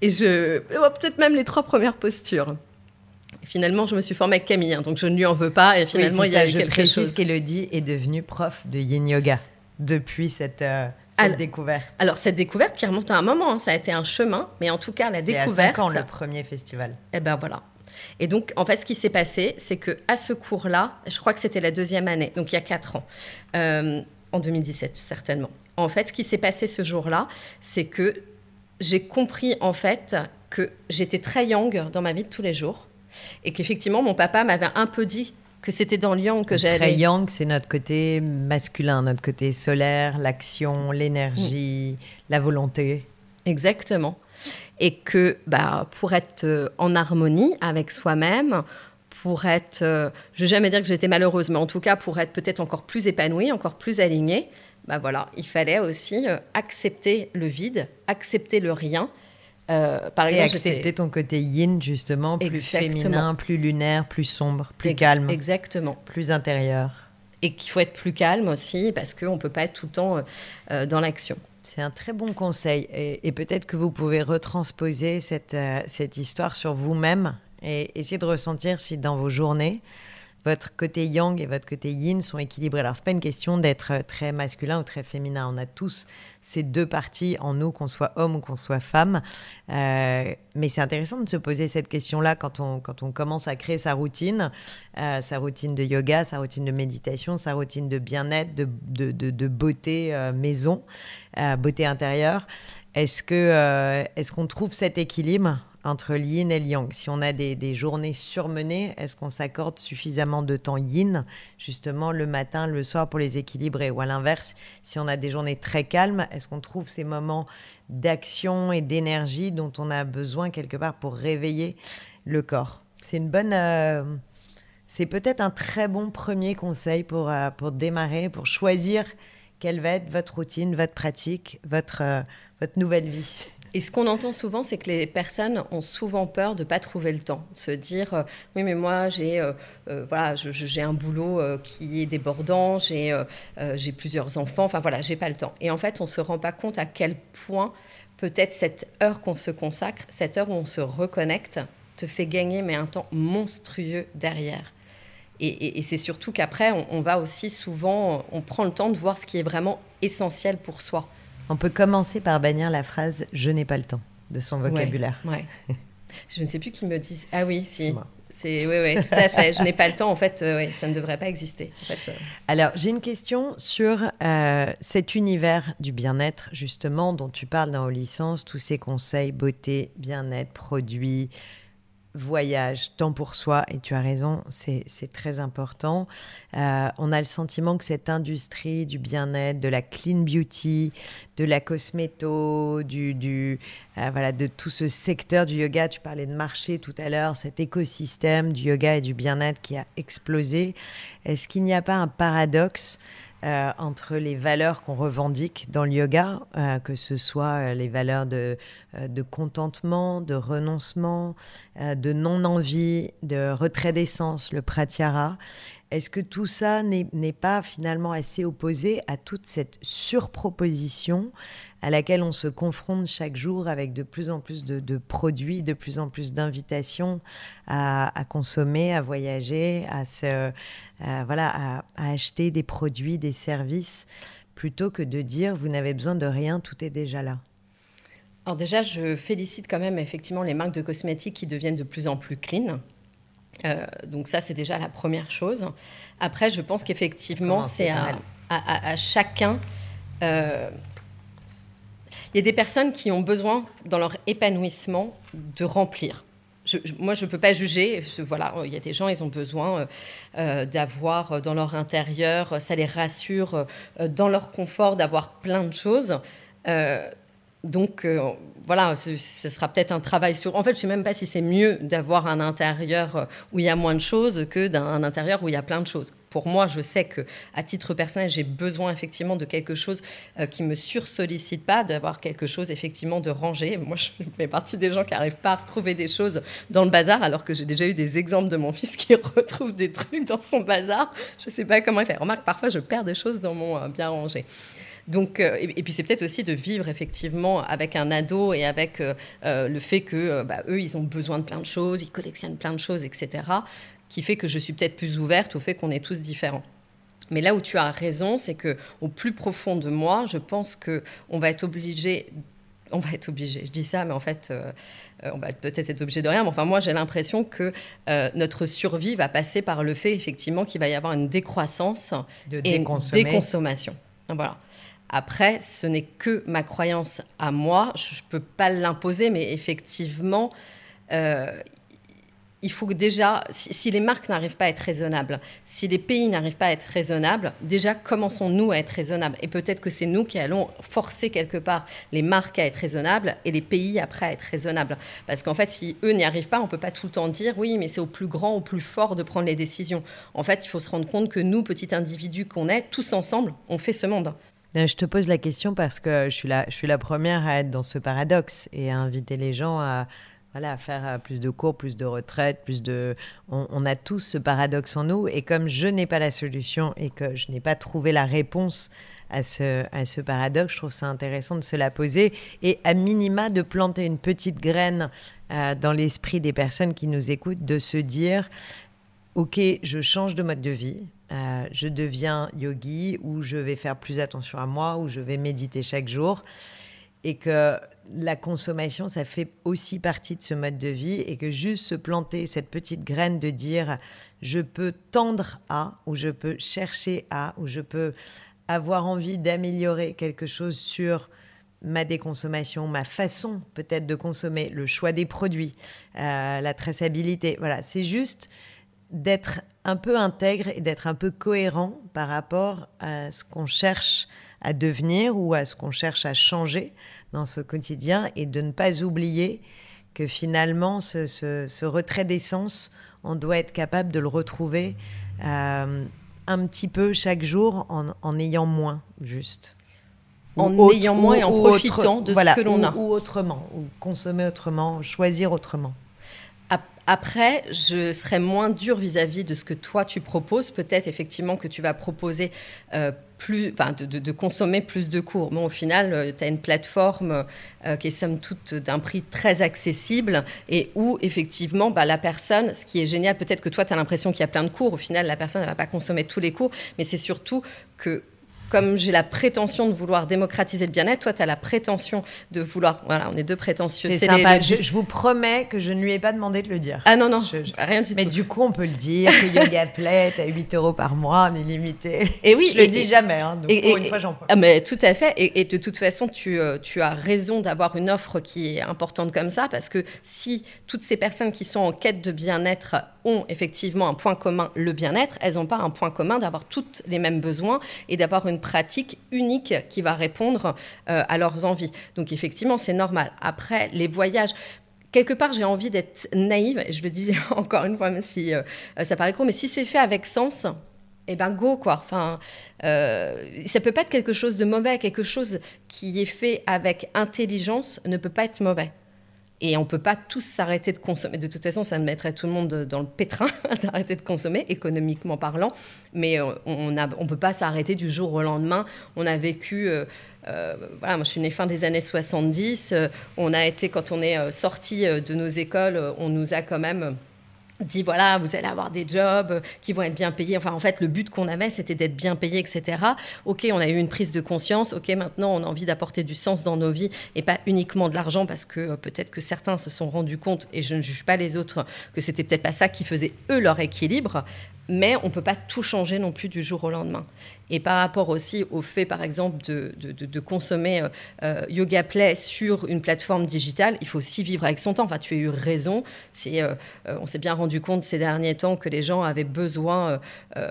Et je, oh, peut-être même les trois premières postures. finalement, je me suis formée avec Camille, hein, donc je ne lui en veux pas. Et finalement, il y a je quelque précise chose. qu'Elodie est devenue prof de Yin Yoga depuis cette. Euh, découverte Alors, cette découverte qui remonte à un moment, hein, ça a été un chemin, mais en tout cas, la découverte. À 5 ans, le premier festival. Eh ben voilà. Et donc, en fait, ce qui s'est passé, c'est que à ce cours-là, je crois que c'était la deuxième année, donc il y a quatre ans, euh, en 2017 certainement. En fait, ce qui s'est passé ce jour-là, c'est que j'ai compris en fait que j'étais très yang dans ma vie de tous les jours et qu'effectivement mon papa m'avait un peu dit que c'était dans le yang que j'allais. Très yang, c'est notre côté masculin, notre côté solaire, l'action, l'énergie, mm. la volonté. Exactement et que bah, pour être euh, en harmonie avec soi-même, pour être, euh, je ne vais jamais dire que j'étais malheureuse, mais en tout cas pour être peut-être encore plus épanouie, encore plus alignée, bah voilà, il fallait aussi euh, accepter le vide, accepter le rien. par exemple, et accepter ton côté yin justement, plus féminin, plus lunaire, plus sombre, plus calme. Exactement. Plus intérieur. Et qu'il faut être plus calme aussi parce qu'on ne peut pas être tout le temps dans l'action. C'est un très bon conseil. Et, peut-être que vous pouvez retransposer cette, euh, cette histoire sur vous-même et essayer de ressentir si dans vos journées, votre côté yang et votre côté yin sont équilibrés. Alors, c'est pas une question d'être euh, très masculin ou très féminin. On a tous ces deux parties en nous, qu'on soit homme ou qu'on soit femme. Euh, mais c'est intéressant de se poser cette question-là quand on, quand on commence à créer sa routine, euh, sa routine de yoga, sa routine de méditation, sa routine de bien-être, de, de, de, beauté maison, beauté intérieure. Est-ce est-ce qu'on trouve cet équilibre? Entre yin et yang. Si on a des, journées surmenées, est-ce qu'on s'accorde suffisamment de temps yin, justement le matin, le soir pour les équilibrer? Ou à l'inverse, si on a des journées très calmes, est-ce qu'on trouve ces moments d'action et d'énergie dont on a besoin quelque part pour réveiller le corps? C'est une bonne... Euh, c'est peut-être un très bon premier conseil pour, euh, pour démarrer, pour choisir quelle va être votre routine, votre pratique, votre, euh, votre nouvelle vie. Et ce qu'on entend souvent, c'est que les personnes ont souvent peur de ne pas trouver le temps, de se dire euh, oui, mais moi j'ai voilà, j'ai un boulot qui est débordant, j'ai j'ai plusieurs enfants, enfin voilà, j'ai pas le temps. Et en fait, on se rend pas compte à quel point peut-être cette heure qu'on se consacre, cette heure où on se reconnecte, te fait gagner mais un temps monstrueux derrière. Et, c'est surtout qu'après, on, va aussi souvent, on prend le temps de voir ce qui est vraiment essentiel pour soi. On peut commencer par bannir la phrase « je n'ai pas le temps » de son vocabulaire. Ouais, je ne sais plus qui me dit. Ah oui, si. C'est oui, oui, tout à fait. Je n'ai pas le temps. En fait, euh, ça ne devrait pas exister. Euh. Alors, j'ai une question sur euh, cet univers du bien-être, justement, dont tu parles dans Aux licences, tous ces conseils beauté, bien-être, produits, voyage, temps pour soi, et tu as raison, c'est très important. Euh, on a le sentiment que cette industrie du bien-être, de la clean beauty, de la cosméto, du, du euh, voilà, de tout ce secteur du yoga, tu parlais de marché tout à l'heure, cet écosystème du yoga et du bien-être qui a explosé. Est-ce qu'il n'y a pas un paradoxe euh, entre les valeurs qu'on revendique dans le yoga, euh, que ce soit euh, les valeurs de, contentement, de renoncement, de non-envie, de retrait d'essence, le pratyahara. Est-ce que tout ça n'est pas finalement assez opposé à toute cette surproposition à laquelle on se confronte chaque jour avec de plus en plus de, produits, de plus en plus d'invitations à, consommer, à voyager, à, voilà, à, acheter des produits, des services, plutôt que de dire vous n'avez besoin de rien, tout est déjà là? Alors déjà, je félicite quand même effectivement les marques de cosmétiques qui deviennent de plus en plus clean. Euh, donc ça, c'est déjà la première chose. Après, je pense qu'effectivement, c'est à, chacun euh, il y a des personnes qui ont besoin, dans leur épanouissement, de remplir. moi, je ne peux pas juger. Voilà, il y a des gens, ils ont besoin euh, d'avoir dans leur intérieur, ça les rassure, dans leur confort, d'avoir plein de choses. Donc, voilà, ce, sera peut-être un travail sur. En fait, je ne sais même pas si c'est mieux d'avoir un intérieur où il y a moins de choses que d'un intérieur où il y a plein de choses pour moi, je sais que à titre personnel, j'ai besoin effectivement de quelque chose euh, qui me sursollicite pas, d'avoir quelque chose effectivement de rangé. Moi, je fais partie des gens qui n'arrivent pas à retrouver des choses dans le bazar, alors que j'ai déjà eu des exemples de mon fils qui retrouve des trucs dans son bazar. Je ne sais pas comment il fait. Remarque, parfois, je perds des choses dans mon euh, bien rangé. Donc, euh, et, puis c'est peut-être aussi de vivre effectivement avec un ado et avec le fait que bah, eux, ils ont besoin de plein de choses, ils collectionnent plein de choses, etc qui fait que je suis peut-être plus ouverte au fait qu'on est tous différents. Mais là où tu as raison, c'est que au plus profond de moi, je pense que on va être obligé on va être obligé. Je dis ça, mais en fait, euh, euh, on va peut-être être obligé de rien. Mais enfin, moi, j'ai l'impression que euh, notre survie va passer par le fait, effectivement, qu'il va y avoir une décroissance de et une déconsommation. Voilà. Après, ce n'est que ma croyance à moi. Je ne peux pas l'imposer, mais effectivement, il faut que déjà, si, les marques n'arrivent pas à être raisonnables, si les pays n'arrivent pas à être raisonnables, déjà commençons-nous à être raisonnables. Et peut-être que c'est nous qui allons forcer quelque part les marques à être raisonnables et les pays après à être raisonnables. Parce qu'en fait, si eux n'y arrivent pas, on ne peut pas tout le temps dire oui, mais c'est au plus grand, au plus fort de prendre les décisions. En fait, il faut se rendre compte que nous, petits individus qu'on est, tous ensemble, on fait ce monde. Je te pose la question parce que je suis la, première à être dans ce paradoxe et à inviter les gens à faire euh, plus de cours, plus de retraite, plus de... On, a tous ce paradoxe en nous. Et comme je n'ai pas la solution et que je n'ai pas trouvé la réponse à ce, à ce paradoxe, je trouve ça intéressant de se la poser et à minima de planter une petite graine euh, dans l'esprit des personnes qui nous écoutent, de se dire, OK, je change de mode de vie. Euh, je deviens yogi ou je vais faire plus attention à moi ou je vais méditer chaque jour et que la consommation, ça fait aussi partie de ce mode de vie et que juste se planter cette petite graine de dire je peux tendre à ou je peux chercher à ou je peux avoir envie d'améliorer quelque chose sur ma déconsommation, ma façon peut-être de consommer, le choix des produits, euh, la traçabilité. Voilà, c'est juste d'être un peu intègre et d'être un peu cohérent par rapport à ce qu'on cherche à devenir ou à ce qu'on cherche à changer dans ce quotidien et de ne pas oublier que finalement, ce, retrait d'essence, on doit être capable de le retrouver euh, un petit peu chaque jour en, ayant moins, juste. En ayant moins et en profitant de ce que l'on a. Ou autrement, ou consommer autrement, choisir autrement. Après, je serai moins dur vis-à-vis de ce que toi tu proposes. Peut-être effectivement que tu vas proposer euh, plus, de, consommer plus de cours. Mais au final, euh, tu as une plateforme euh, qui est somme toute d'un prix très accessible et où effectivement bah, la personne, ce qui est génial, peut-être que toi tu as l'impression qu'il y a plein de cours. Au final, la personne ne va pas consommer tous les cours, mais c'est surtout que comme j'ai la prétention de vouloir démocratiser le bien-être, toi, tu as la prétention de vouloir. Voilà, on est deux prétentieux. C'est sympa. je, vous promets que je ne lui ai pas demandé de le dire. Ah non, non, rien du tout. Mais du coup, on peut le dire que Yoga Play, à 8 euros par mois, on est limité. Et oui, je le dis jamais. Hein, donc et, pour une fois, j'en parle. Ah, mais tout à fait. Et, de toute façon, tu, euh, tu as raison d'avoir une offre qui est importante comme ça, parce que si toutes ces personnes qui sont en quête de bien-être ont effectivement un point commun, le bien-être, elles n'ont pas un point commun d'avoir toutes les mêmes besoins et d'avoir une pratique unique qui va répondre euh, à leurs envies. Donc effectivement, c'est normal. Après, les voyages, quelque part, j'ai envie d'être naïve, et je le dis encore une fois, même si euh, ça paraît gros, mais si c'est fait avec sens, eh ben go quoi. Enfin, euh, ça peut pas être quelque chose de mauvais, quelque chose qui est fait avec intelligence ne peut pas être mauvais. Et on ne peut pas tous s'arrêter de consommer. De toute façon, ça mettrait tout le monde dans le pétrin d'arrêter de consommer, économiquement parlant. Mais euh, on ne peut pas s'arrêter du jour au lendemain. On a vécu... Euh, euh, voilà, moi je suis née fin des années 70. on a été, quand on est sorti de nos écoles, on nous a quand même dit voilà, vous allez avoir des jobs qui vont être bien payés. Enfin, en fait, le but qu'on avait, c'était d'être bien payé, etc. Ok, on a eu une prise de conscience. Ok, maintenant, on a envie d'apporter du sens dans nos vies et pas uniquement de l'argent parce que euh, peut-être que certains se sont rendus compte, et je ne juge pas les autres, que c'était peut-être pas ça qui faisait eux leur équilibre mais on ne peut pas tout changer non plus du jour au lendemain. Et par rapport aussi au fait, par exemple, de, consommer euh, euh, Yoga Play sur une plateforme digitale, il faut aussi vivre avec son temps. Enfin, tu as eu raison. Euh, on s'est bien rendu compte ces derniers temps que les gens avaient besoin, enfin,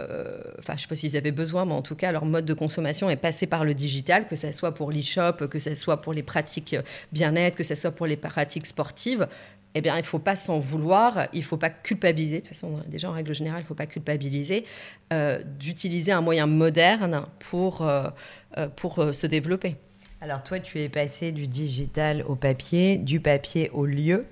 je ne sais pas s'ils avaient besoin, mais en tout cas, leur mode de consommation est passé par le digital, que ce soit pour l'e-shop, que ce soit pour les pratiques bien-être, que ce soit pour les pratiques sportives eh bien, il ne faut pas s'en vouloir, il ne faut pas culpabiliser. De toute façon, déjà, en règle générale, il ne faut pas culpabiliser euh, d'utiliser un moyen moderne pour, euh, euh, pour se développer. Alors, toi, tu es passé du digital au papier, du papier au lieu.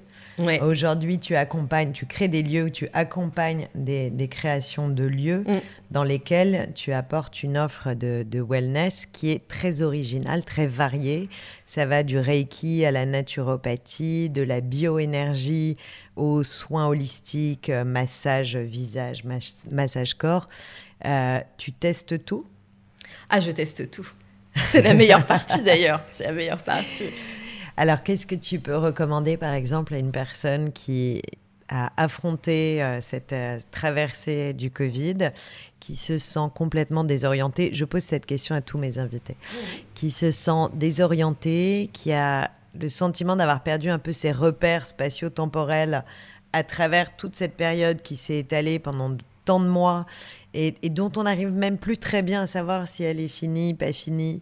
Aujourd'hui, tu accompagnes, tu crées des lieux où tu accompagnes des, créations de lieux mm. dans lesquels tu apportes une offre de, wellness qui est très originale, très variée. Ça va du reiki à la naturopathie, de la bioénergie aux soins holistiques, euh, massage visage, massage corps. Euh, tu testes tout? Ah, je teste tout. C'est la meilleure partie d'ailleurs. C'est la meilleure partie. Alors, qu'est-ce que tu peux recommander, par exemple, à une personne qui a affronté euh, cette euh, traversée du Covid, qui se sent complètement désorientée? Je pose cette question à tous mes invités. Qui se sent désorientée, qui a le sentiment d'avoir perdu un peu ses repères spatio-temporels à travers toute cette période qui s'est étalée pendant tant de mois et, dont on n'arrive même plus très bien à savoir si elle est finie, pas finie.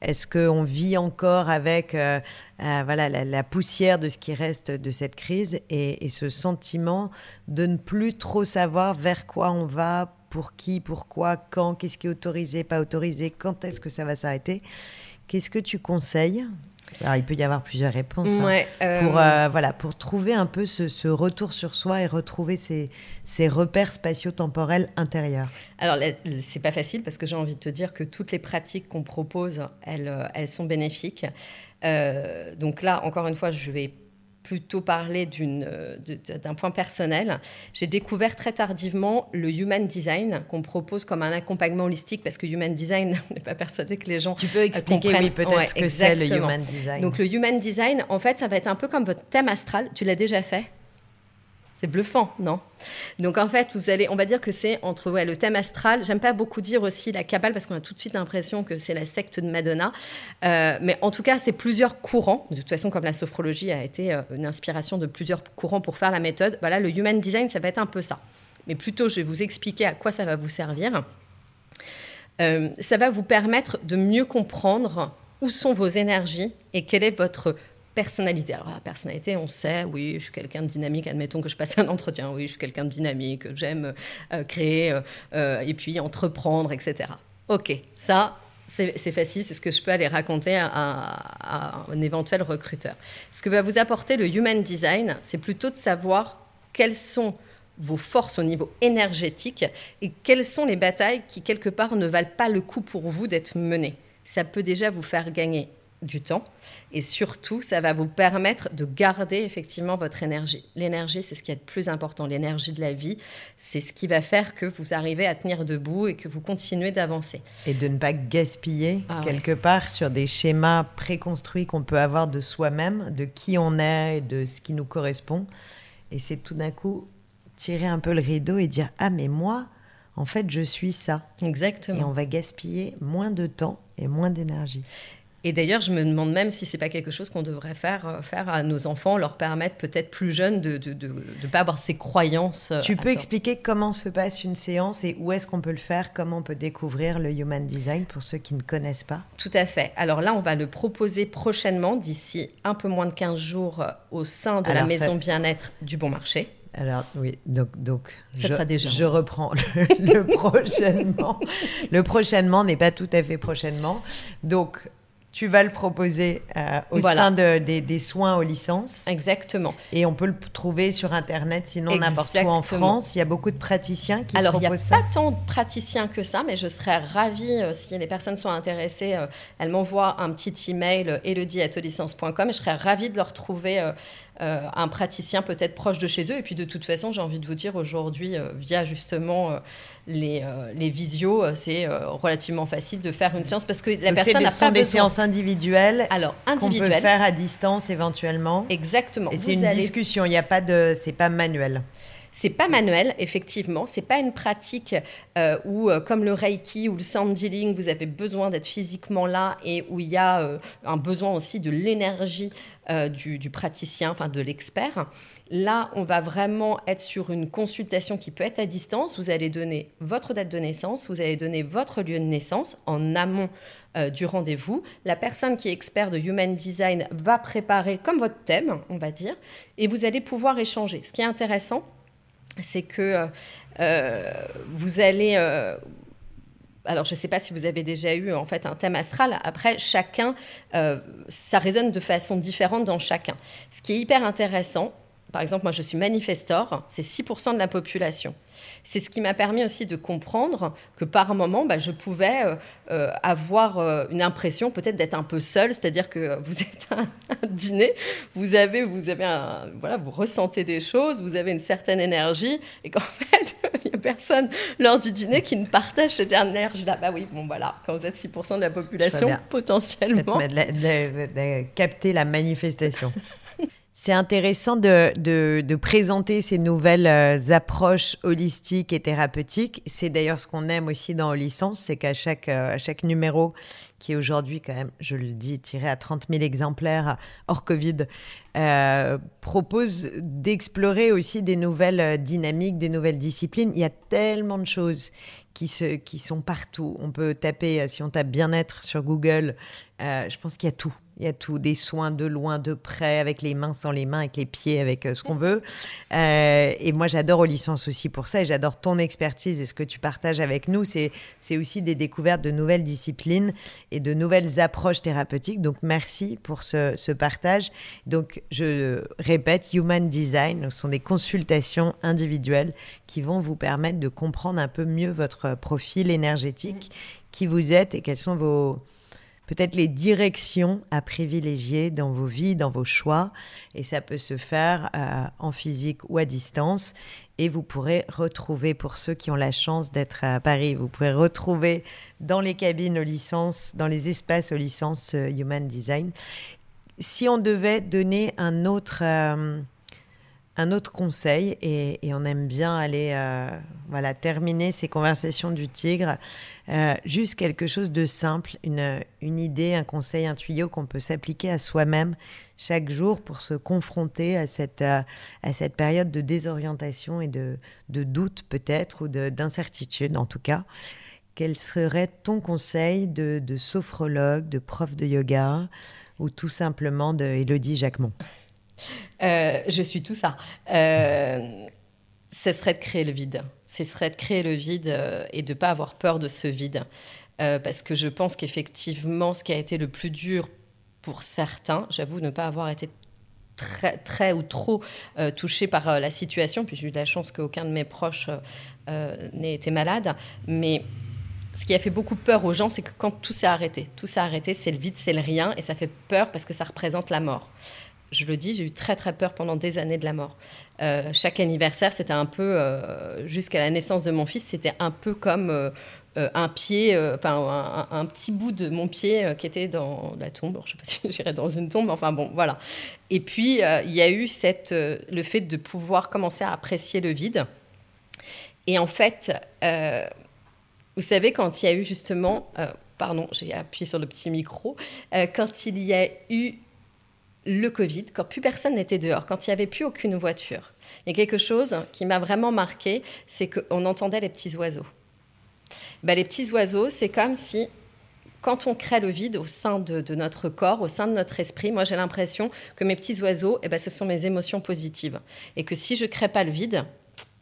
Est-ce qu'on vit encore avec euh, euh, voilà, la, poussière de ce qui reste de cette crise et, ce sentiment de ne plus trop savoir vers quoi on va, pour qui, pourquoi, quand, qu'est-ce qui est autorisé, pas autorisé, quand est-ce que ça va s'arrêter? Qu'est-ce que tu conseilles alors, il peut y avoir plusieurs réponses hein, pour, euh, voilà, pour trouver un peu ce, retour sur soi et retrouver ces, ces repères spatio-temporels intérieurs. Alors, c'est pas facile parce que j'ai envie de te dire que toutes les pratiques qu'on propose, elles, euh, elles sont bénéfiques. Euh, donc là, encore une fois, je vais plutôt parler euh, d'un point personnel. J'ai découvert très tardivement le Human Design qu'on propose comme un accompagnement holistique parce que Human Design n'est pas persuadé que les gens Tu peux expliquer oui, peut-être ce que c'est le Human Design. Donc le Human Design, en fait, ça va être un peu comme votre thème astral. Tu l'as déjà fait? C'est bluffant, non? Donc en fait, vous allez, on va dire que c'est entre le thème astral. J'aime pas beaucoup dire aussi la cabale parce qu'on a tout de suite l'impression que c'est la secte de Madonna. Euh, mais en tout cas, c'est plusieurs courants. De toute façon, comme la sophrologie a été euh, une inspiration de plusieurs courants pour faire la méthode, voilà, le human design, ça va être un peu ça. Mais plutôt, je vais vous expliquer à quoi ça va vous servir. Euh, ça va vous permettre de mieux comprendre où sont vos énergies et quel est votre personnalité. Alors, la personnalité, on sait, oui, je suis quelqu'un de dynamique. Admettons que je passe un entretien, oui, je suis quelqu'un de dynamique, j'aime euh, créer euh, euh, et puis entreprendre, etc. Ok, ça, c'est facile, c'est ce que je peux aller raconter à, à, un éventuel recruteur. Ce que va vous apporter le Human Design, c'est plutôt de savoir quelles sont vos forces au niveau énergétique et quelles sont les batailles qui, quelque part, ne valent pas le coup pour vous d'être menées. Ça peut déjà vous faire gagner du temps et surtout ça va vous permettre de garder effectivement votre énergie. L'énergie c'est ce qui est le plus important, l'énergie de la vie, c'est ce qui va faire que vous arrivez à tenir debout et que vous continuez d'avancer. Et de ne pas gaspiller ah quelque part sur des schémas préconstruits qu'on peut avoir de soi-même, de qui on est, de ce qui nous correspond. Et c'est tout d'un coup tirer un peu le rideau et dire ah mais moi en fait je suis ça. Exactement. Et on va gaspiller moins de temps et moins d'énergie. Et d'ailleurs, je me demande même si c'est pas quelque chose qu'on devrait faire, euh, faire à nos enfants, leur permettre peut-être plus jeunes de ne pas avoir ces croyances. Euh, tu peux expliquer comment se passe une séance et où est-ce qu'on peut le faire, comment on peut découvrir le Human Design pour ceux qui ne connaissent pas? Tout à fait. Alors là, on va le proposer prochainement, d'ici un peu moins de 15 jours, euh, au sein de la maison bien-être du Bon Marché. Alors oui, donc, donc ça je, sera déjà. je reprends le, le prochainement. le prochainement n'est pas tout à fait prochainement. Donc tu vas le proposer euh, au sein de, des, soins aux licences. Exactement. Et on peut le trouver sur Internet, sinon n'importe où en France. Il y a beaucoup de praticiens qui Alors, proposent ça. Alors, il n'y a pas tant de praticiens que ça, mais je serais ravie, euh, si les personnes sont intéressées, euh, elles m'envoient un petit email, elodie.licence.com, et je serais ravie de leur trouver un praticien peut-être proche de chez eux. Et puis, de toute façon, j'ai envie de vous dire, aujourd'hui, via justement les, euh, les visios, euh, c'est euh, relativement facile de faire une séance parce que la personne n'a pas des séances individuelles. Alors individuelles. Qu'on peut faire à distance éventuellement. Exactement. Et c'est une discussion. Il n'y a pas de, c'est pas manuel. C'est pas manuel, effectivement. C'est pas une pratique où, comme le Reiki ou le Sound Dealing, vous avez besoin d'être physiquement là et où il y a un besoin aussi de l'énergie du, praticien, enfin de l'expert. Là, on va vraiment être sur une consultation qui peut être à distance. Vous allez donner votre date de naissance, vous allez donner votre lieu de naissance en amont euh, du rendez-vous. La personne qui est expert de Human Design va préparer comme votre thème, on va dire, et vous allez pouvoir échanger. Ce qui est intéressant, c'est que euh, euh, vous allez alors je ne sais pas si vous avez déjà eu en fait un thème astral. Après, chacun, ça résonne de façon différente dans chacun. Ce qui est hyper intéressant, par exemple, moi je suis manifestor, c'est 6% de la population. C'est ce qui m'a permis aussi de comprendre que par moment, bah, je pouvais euh, euh, avoir euh, une impression peut-être d'être un peu seule, c'est-à-dire que vous êtes à un dîner, vous avez, vous avez un, voilà, vous ressentez des choses, vous avez une certaine énergie, et qu'en fait, il n'y a personne lors du dîner qui ne partage cette énergie-là. Bah oui, bon voilà, quand vous êtes 6% de la population, potentiellement. capter la manifestation. C'est intéressant de, présenter ces nouvelles euh, approches holistiques et thérapeutiques. C'est d'ailleurs ce qu'on aime aussi dans Licence, c'est qu'à chaque, euh, chaque numéro, qui est aujourd'hui quand même, je le dis, tiré à 30 000 exemplaires hors Covid, euh, propose d'explorer aussi des nouvelles dynamiques, des nouvelles disciplines. Il y a tellement de choses qui, se, qui sont partout. On peut taper, si on tape bien-être sur Google, je pense qu'il y a tout. Il y a tout, des soins de loin, de près, avec les mains, sans les mains, avec les pieds, avec euh, ce qu'on veut. Euh, et moi, j'adore aux licences aussi pour ça. Et j'adore ton expertise et ce que tu partages avec nous. C'est, c'est aussi des découvertes de nouvelles disciplines et de nouvelles approches thérapeutiques. Donc, merci pour ce, ce partage. Donc, je répète, Human Design ce sont des consultations individuelles qui vont vous permettre de comprendre un peu mieux votre profil énergétique, qui vous êtes et quels sont vos peut-être les directions à privilégier dans vos vies, dans vos choix. Et ça peut se faire euh, en physique ou à distance. Et vous pourrez retrouver, pour ceux qui ont la chance d'être à Paris, vous pourrez retrouver dans les cabines aux licences, dans les espaces aux licences euh, Human Design. Si on devait donner un autre... Euh, un autre conseil, et, on aime bien aller voilà, terminer ces conversations du tigre euh, juste quelque chose de simple, une, une, idée, un conseil, un tuyau qu'on peut s'appliquer à soi-même chaque jour pour se confronter à cette, euh, à cette période de désorientation et de, de doute peut-être ou d'incertitude en tout cas. Quel serait ton conseil de, de sophrologue, de prof de yoga ou tout simplement de Elodie Jacquemont? Euh, Je suis tout ça. Euh, ce serait de créer le vide. Ce serait de créer le vide euh, et de ne pas avoir peur de ce vide. parce que je pense qu'effectivement, ce qui a été le plus dur pour certains, j'avoue ne pas avoir été très, très ou trop touché par la situation, puis j'ai eu de la chance qu'aucun de mes proches n'ait été malade, mais ce qui a fait beaucoup peur aux gens, c'est que quand tout s'est arrêté, tout s'est arrêté, c'est le vide, c'est le rien, et ça fait peur parce que ça représente la mort. Je le dis, j'ai eu très très peur pendant des années de la mort. Euh, chaque anniversaire, c'était un peu, euh, jusqu'à la naissance de mon fils, c'était un peu comme euh, un pied, enfin un, petit bout de mon pied qui était dans la tombe. je ne sais pas si j'irais dans une tombe, enfin bon, voilà. Et puis, il y a eu cette, le fait de pouvoir commencer à apprécier le vide. Et en fait, vous savez, quand il y a eu justement, pardon, j'ai appuyé sur le petit micro, quand il y a eu le Covid, quand plus personne n'était dehors, quand il n'y avait plus aucune voiture, il y a quelque chose qui m'a vraiment marqué, c'est qu'on entendait les petits oiseaux. Ben, les petits oiseaux, c'est comme si quand on crée le vide au sein de, notre corps, au sein de notre esprit, moi j'ai l'impression que mes petits oiseaux, eh ben, ce sont mes émotions positives. Et que si je ne crée pas le vide,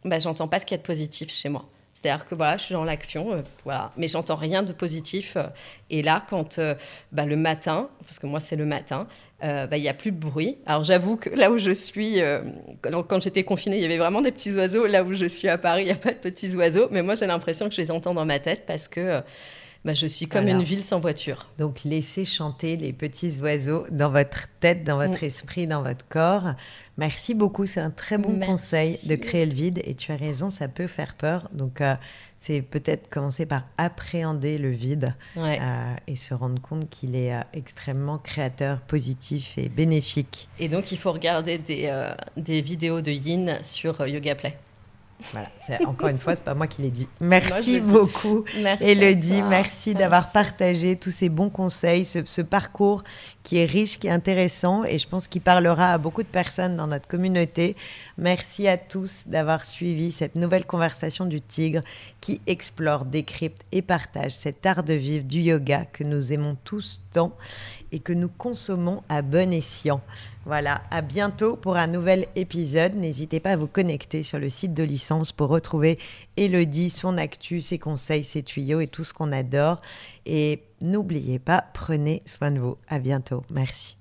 ben, j'entends pas ce qu'il y a de positif chez moi. C'est-à-dire que voilà, je suis dans l'action, euh, voilà, mais j'entends rien de positif. Euh. et là, quand euh, bah, le matin, parce que moi c'est le matin, bah, il n'y a plus de bruit. Alors j'avoue que là où je suis, quand, j'étais confinée, il y avait vraiment des petits oiseaux. Là où je suis à Paris, il n'y a pas de petits oiseaux. Mais moi j'ai l'impression que je les entends dans ma tête parce que bah, je suis comme une ville sans voiture. Donc laissez chanter les petits oiseaux dans votre tête, dans votre mm. esprit, dans votre corps. Merci beaucoup, c'est un très bon conseil de créer le vide et tu as raison, ça peut faire peur. Donc euh, c'est peut-être commencer par appréhender le vide euh, et se rendre compte qu'il est euh, extrêmement créateur, positif et bénéfique. Et donc il faut regarder des, des vidéos de Yin sur Yoga Play. Voilà. Encore une fois, c'est pas moi qui l'ai dit. Merci beaucoup, merci Elodie. Merci, d'avoir partagé tous ces bons conseils, ce, parcours qui est riche, qui est intéressant et je pense qu'il parlera à beaucoup de personnes dans notre communauté. Merci à tous d'avoir suivi cette nouvelle conversation du tigre qui explore, décrypte et partage cet art de vivre du yoga que nous aimons tous tant et que nous consommons à bon escient. Voilà, à bientôt pour un nouvel épisode. N'hésitez pas à vous connecter sur le site de licence pour retrouver Elodie, son actu, ses conseils, ses tuyaux et tout ce qu'on adore. Et n'oubliez pas, prenez soin de vous. À bientôt. Merci.